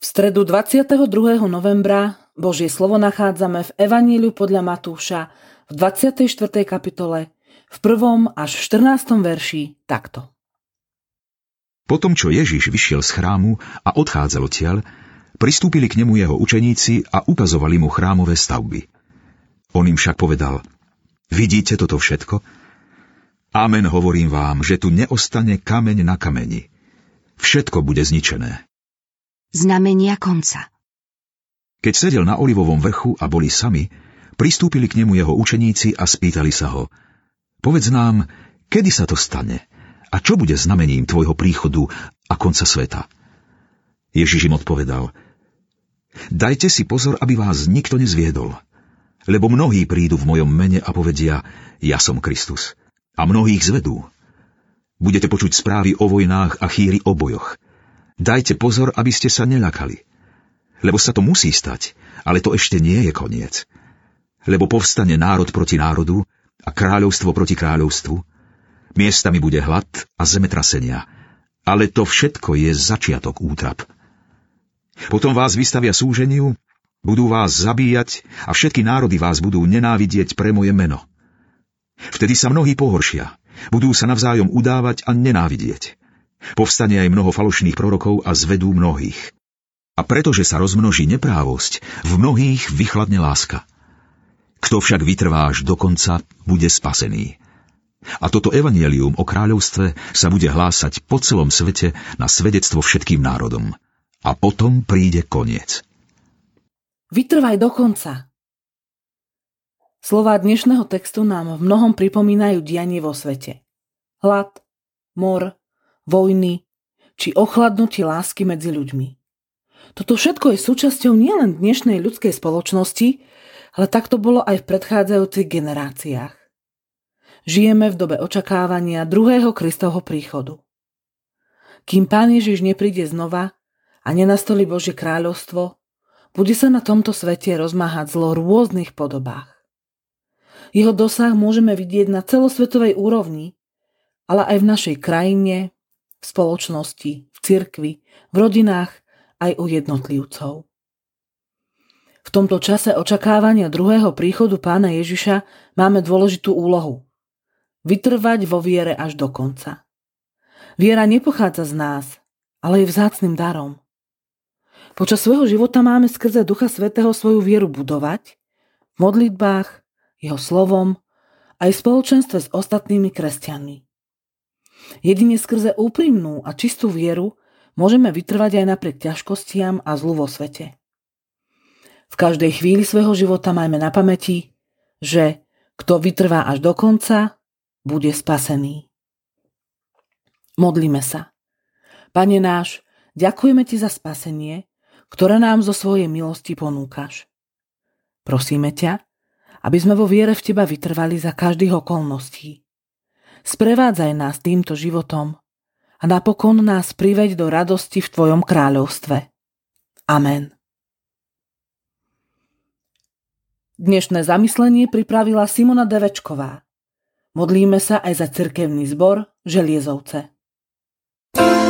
stredu 22. novembra Božie slovo nachádzame v Evaníliu podľa Matúša v 24. kapitole v 1. až 14. verši takto. Potom, čo Ježiš vyšiel z chrámu a odchádzal odtiaľ, pristúpili k nemu jeho učeníci a ukazovali mu chrámové stavby. On im však povedal, vidíte toto všetko? Amen, hovorím vám, že tu neostane kameň na kameni. Všetko bude zničené. Znamenia konca Keď sedel na Olivovom vrchu a boli sami, pristúpili k nemu jeho učeníci a spýtali sa ho, povedz nám, kedy sa to stane a čo bude znamením tvojho príchodu a konca sveta? Ježiš im odpovedal, dajte si pozor, aby vás nikto nezviedol, lebo mnohí prídu v mojom mene a povedia, ja som Kristus a mnohých zvedú. Budete počuť správy o vojnách a chýry o bojoch. Dajte pozor, aby ste sa nelakali. Lebo sa to musí stať, ale to ešte nie je koniec. Lebo povstane národ proti národu a kráľovstvo proti kráľovstvu. Miestami bude hlad a zemetrasenia. Ale to všetko je začiatok útrap. Potom vás vystavia súženiu, budú vás zabíjať a všetky národy vás budú nenávidieť pre moje meno. Vtedy sa mnohí pohoršia. Budú sa navzájom udávať a nenávidieť. Povstane aj mnoho falošných prorokov a zvedú mnohých. A pretože sa rozmnoží neprávosť, v mnohých vychladne láska. Kto však vytrvá až do konca, bude spasený. A toto evanielium o kráľovstve sa bude hlásať po celom svete na svedectvo všetkým národom. A potom príde koniec. Vytrvaj do konca, Slová dnešného textu nám v mnohom pripomínajú dianie vo svete. Hlad, mor, vojny či ochladnutie lásky medzi ľuďmi. Toto všetko je súčasťou nielen dnešnej ľudskej spoločnosti, ale tak to bolo aj v predchádzajúcich generáciách. Žijeme v dobe očakávania druhého Kristovho príchodu. Kým Pán Ježiš nepríde znova a nenastolí Božie kráľovstvo, bude sa na tomto svete rozmáhať zlo v rôznych podobách. Jeho dosah môžeme vidieť na celosvetovej úrovni, ale aj v našej krajine, spoločnosti, v cirkvi, v rodinách aj u jednotlivcov. V tomto čase očakávania druhého príchodu pána Ježiša máme dôležitú úlohu. Vytrvať vo viere až do konca. Viera nepochádza z nás, ale je vzácným darom. Počas svojho života máme skrze Ducha Svetého svoju vieru budovať v modlitbách, jeho slovom, aj v spoločenstve s ostatnými kresťanmi. Jedine skrze úprimnú a čistú vieru môžeme vytrvať aj napriek ťažkostiam a zlu vo svete. V každej chvíli svojho života majme na pamäti, že kto vytrvá až do konca, bude spasený. Modlíme sa. Pane náš, ďakujeme Ti za spasenie, ktoré nám zo svojej milosti ponúkaš. Prosíme ťa, aby sme vo viere v Teba vytrvali za každých okolností. Sprevádzaj nás týmto životom a napokon nás priveď do radosti v Tvojom kráľovstve. Amen. Dnešné zamyslenie pripravila Simona Devečková. Modlíme sa aj za cirkevný zbor Želiezovce. thank you